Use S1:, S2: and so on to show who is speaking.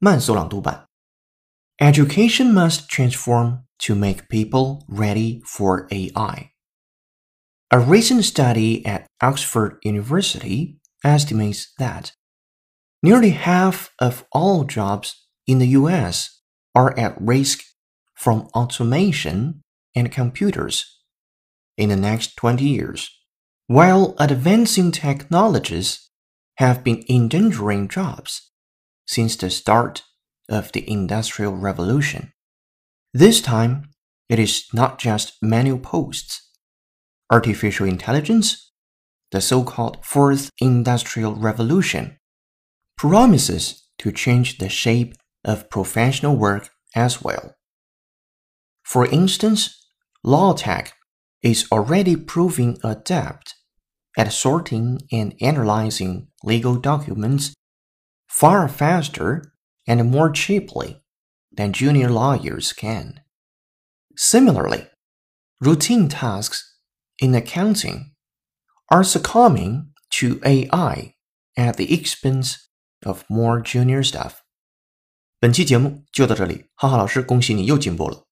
S1: 慢速朗读版。Education must transform to make people ready for AI. A recent study at Oxford University estimates that nearly half of all jobs in the US are at risk from automation and computers in the next 20 years, while advancing technologies have been endangering jobs since the start of the Industrial Revolution. This time, it is not just manual posts. Artificial intelligence, the so called Fourth Industrial Revolution, promises to change the shape of professional work as well. For instance, law tech is already proving adept at sorting and analyzing legal documents far faster and more cheaply than junior lawyers can. Similarly, routine tasks in accounting are succumbing to AI at the expense of more junior staff. 本期节目就到这里，哈哈老师恭喜你又进步了。